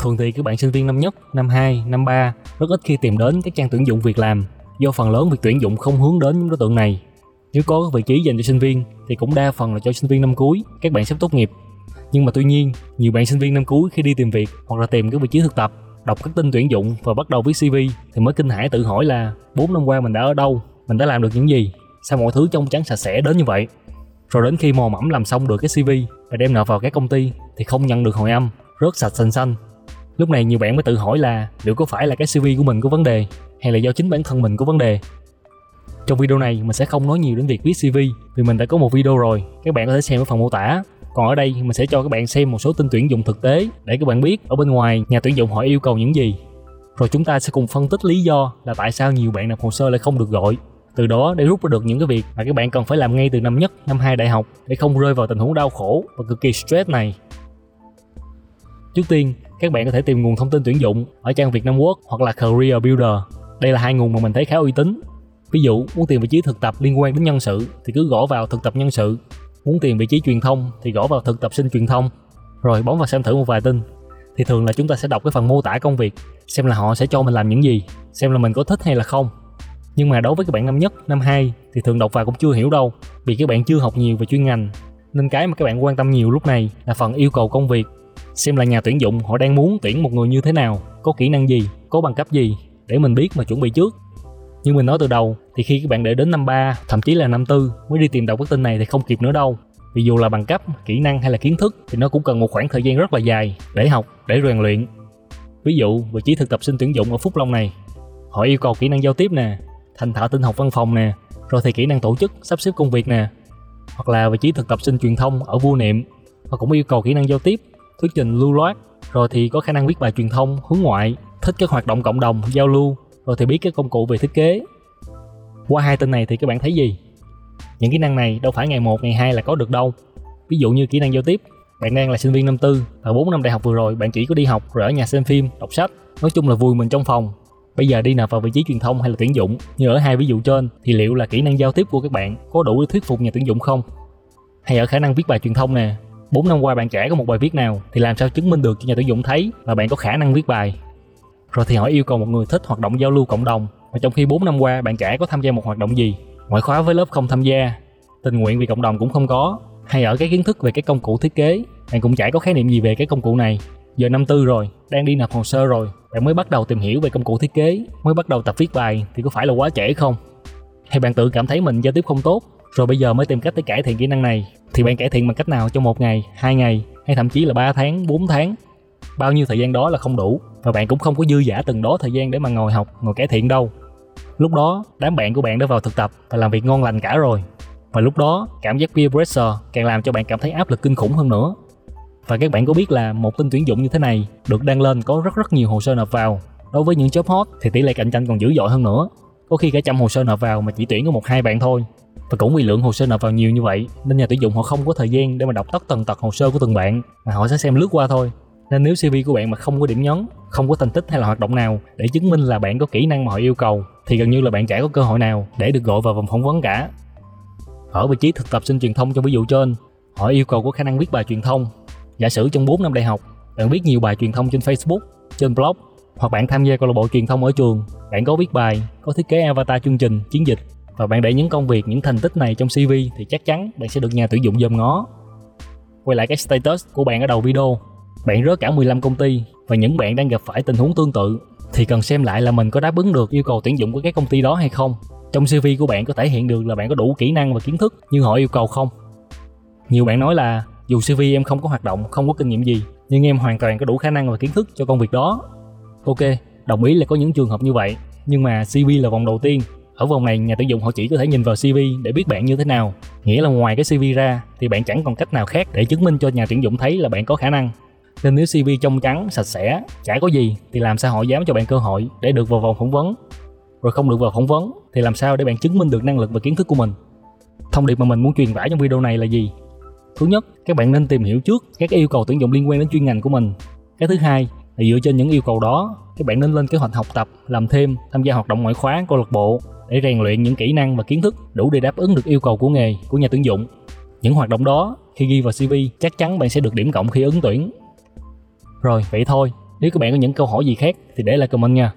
Thường thì các bạn sinh viên năm nhất, năm 2, năm 3 rất ít khi tìm đến các trang tuyển dụng việc làm do phần lớn việc tuyển dụng không hướng đến những đối tượng này. Nếu có các vị trí dành cho sinh viên thì cũng đa phần là cho sinh viên năm cuối, các bạn sắp tốt nghiệp. Nhưng mà tuy nhiên, nhiều bạn sinh viên năm cuối khi đi tìm việc hoặc là tìm các vị trí thực tập, đọc các tin tuyển dụng và bắt đầu viết CV thì mới kinh hãi tự hỏi là 4 năm qua mình đã ở đâu, mình đã làm được những gì, sao mọi thứ trong trắng sạch sẽ đến như vậy. Rồi đến khi mò mẫm làm xong được cái CV và đem nợ vào các công ty thì không nhận được hồi âm, rớt sạch xanh xanh. Lúc này nhiều bạn mới tự hỏi là liệu có phải là cái CV của mình có vấn đề hay là do chính bản thân mình có vấn đề. Trong video này mình sẽ không nói nhiều đến việc viết CV vì mình đã có một video rồi, các bạn có thể xem ở phần mô tả. Còn ở đây mình sẽ cho các bạn xem một số tin tuyển dụng thực tế để các bạn biết ở bên ngoài nhà tuyển dụng họ yêu cầu những gì. Rồi chúng ta sẽ cùng phân tích lý do là tại sao nhiều bạn nộp hồ sơ lại không được gọi từ đó để rút ra được những cái việc mà các bạn cần phải làm ngay từ năm nhất, năm hai đại học để không rơi vào tình huống đau khổ và cực kỳ stress này. Trước tiên, các bạn có thể tìm nguồn thông tin tuyển dụng ở trang Việt Nam quốc hoặc là Career Builder. Đây là hai nguồn mà mình thấy khá uy tín. Ví dụ, muốn tìm vị trí thực tập liên quan đến nhân sự thì cứ gõ vào thực tập nhân sự. Muốn tìm vị trí truyền thông thì gõ vào thực tập sinh truyền thông. Rồi bấm vào xem thử một vài tin. Thì thường là chúng ta sẽ đọc cái phần mô tả công việc, xem là họ sẽ cho mình làm những gì, xem là mình có thích hay là không nhưng mà đối với các bạn năm nhất năm hai thì thường đọc vào cũng chưa hiểu đâu vì các bạn chưa học nhiều về chuyên ngành nên cái mà các bạn quan tâm nhiều lúc này là phần yêu cầu công việc xem là nhà tuyển dụng họ đang muốn tuyển một người như thế nào, có kỹ năng gì, có bằng cấp gì, để mình biết mà chuẩn bị trước. Như mình nói từ đầu, thì khi các bạn để đến năm 3 thậm chí là năm tư mới đi tìm đọc các tin này thì không kịp nữa đâu. Vì dù là bằng cấp, kỹ năng hay là kiến thức thì nó cũng cần một khoảng thời gian rất là dài để học, để rèn luyện. Ví dụ vị trí thực tập sinh tuyển dụng ở phúc long này, họ yêu cầu kỹ năng giao tiếp nè, thành thạo tin học văn phòng nè, rồi thì kỹ năng tổ chức, sắp xếp công việc nè, hoặc là vị trí thực tập sinh truyền thông ở vua niệm, họ cũng yêu cầu kỹ năng giao tiếp thuyết trình lưu loát rồi thì có khả năng viết bài truyền thông hướng ngoại thích các hoạt động cộng đồng giao lưu rồi thì biết các công cụ về thiết kế. Qua hai tin này thì các bạn thấy gì? Những kỹ năng này đâu phải ngày 1, ngày 2 là có được đâu. Ví dụ như kỹ năng giao tiếp bạn đang là sinh viên năm tư và 4 năm đại học vừa rồi bạn chỉ có đi học rồi ở nhà xem phim đọc sách nói chung là vui mình trong phòng. Bây giờ đi nộp vào vị trí truyền thông hay là tuyển dụng như ở hai ví dụ trên thì liệu là kỹ năng giao tiếp của các bạn có đủ để thuyết phục nhà tuyển dụng không? Hay ở khả năng viết bài truyền thông nè, 4 năm qua bạn trẻ có một bài viết nào thì làm sao chứng minh được cho nhà tuyển dụng thấy là bạn có khả năng viết bài. Rồi thì họ yêu cầu một người thích hoạt động giao lưu cộng đồng mà trong khi 4 năm qua bạn trẻ có tham gia một hoạt động gì, ngoại khóa với lớp không tham gia, tình nguyện vì cộng đồng cũng không có, hay ở cái kiến thức về cái công cụ thiết kế, bạn cũng chả có khái niệm gì về cái công cụ này. Giờ năm tư rồi, đang đi nộp hồ sơ rồi bạn mới bắt đầu tìm hiểu về công cụ thiết kế mới bắt đầu tập viết bài thì có phải là quá trễ không hay bạn tự cảm thấy mình giao tiếp không tốt rồi bây giờ mới tìm cách để cải thiện kỹ năng này thì bạn cải thiện bằng cách nào trong một ngày, hai ngày, hay thậm chí là 3 tháng 4 tháng bao nhiêu thời gian đó là không đủ, và bạn cũng không có dư giả từng đó thời gian để mà ngồi học, ngồi cải thiện đâu lúc đó, đám bạn của bạn đã vào thực tập và làm việc ngon lành cả rồi và lúc đó, cảm giác peer pressure càng làm cho bạn cảm thấy áp lực kinh khủng hơn nữa và các bạn có biết là một tin tuyển dụng như thế này được đăng lên có rất rất nhiều hồ sơ nộp vào. Đối với những job hot thì tỷ lệ cạnh tranh còn dữ dội hơn nữa. Có khi cả trăm hồ sơ nộp vào mà chỉ tuyển có một hai bạn thôi. Và cũng vì lượng hồ sơ nộp vào nhiều như vậy nên nhà tuyển dụng họ không có thời gian để mà đọc tất tần tật hồ sơ của từng bạn mà họ sẽ xem lướt qua thôi. Nên nếu CV của bạn mà không có điểm nhấn, không có thành tích hay là hoạt động nào để chứng minh là bạn có kỹ năng mà họ yêu cầu thì gần như là bạn chả có cơ hội nào để được gọi vào vòng phỏng vấn cả. Ở vị trí thực tập sinh truyền thông trong ví dụ trên, họ yêu cầu có khả năng viết bài truyền thông Giả sử trong 4 năm đại học, bạn viết nhiều bài truyền thông trên Facebook, trên blog hoặc bạn tham gia câu lạc bộ truyền thông ở trường, bạn có viết bài, có thiết kế avatar chương trình, chiến dịch và bạn để những công việc, những thành tích này trong CV thì chắc chắn bạn sẽ được nhà tuyển dụng dòm ngó. Quay lại cái status của bạn ở đầu video, bạn rớt cả 15 công ty và những bạn đang gặp phải tình huống tương tự thì cần xem lại là mình có đáp ứng được yêu cầu tuyển dụng của các công ty đó hay không. Trong CV của bạn có thể hiện được là bạn có đủ kỹ năng và kiến thức như họ yêu cầu không. Nhiều bạn nói là dù CV em không có hoạt động, không có kinh nghiệm gì, nhưng em hoàn toàn có đủ khả năng và kiến thức cho công việc đó. Ok, đồng ý là có những trường hợp như vậy, nhưng mà CV là vòng đầu tiên. Ở vòng này nhà tuyển dụng họ chỉ có thể nhìn vào CV để biết bạn như thế nào. Nghĩa là ngoài cái CV ra thì bạn chẳng còn cách nào khác để chứng minh cho nhà tuyển dụng thấy là bạn có khả năng. Nên nếu CV trong trắng, sạch sẽ, chả có gì thì làm sao họ dám cho bạn cơ hội để được vào vòng phỏng vấn. Rồi không được vào phỏng vấn thì làm sao để bạn chứng minh được năng lực và kiến thức của mình. Thông điệp mà mình muốn truyền tải trong video này là gì? Thứ nhất, các bạn nên tìm hiểu trước các yêu cầu tuyển dụng liên quan đến chuyên ngành của mình. Cái thứ hai thì dựa trên những yêu cầu đó, các bạn nên lên kế hoạch học tập, làm thêm, tham gia hoạt động ngoại khóa, câu lạc bộ để rèn luyện những kỹ năng và kiến thức đủ để đáp ứng được yêu cầu của nghề của nhà tuyển dụng. Những hoạt động đó khi ghi vào CV chắc chắn bạn sẽ được điểm cộng khi ứng tuyển. Rồi, vậy thôi. Nếu các bạn có những câu hỏi gì khác thì để lại comment nha.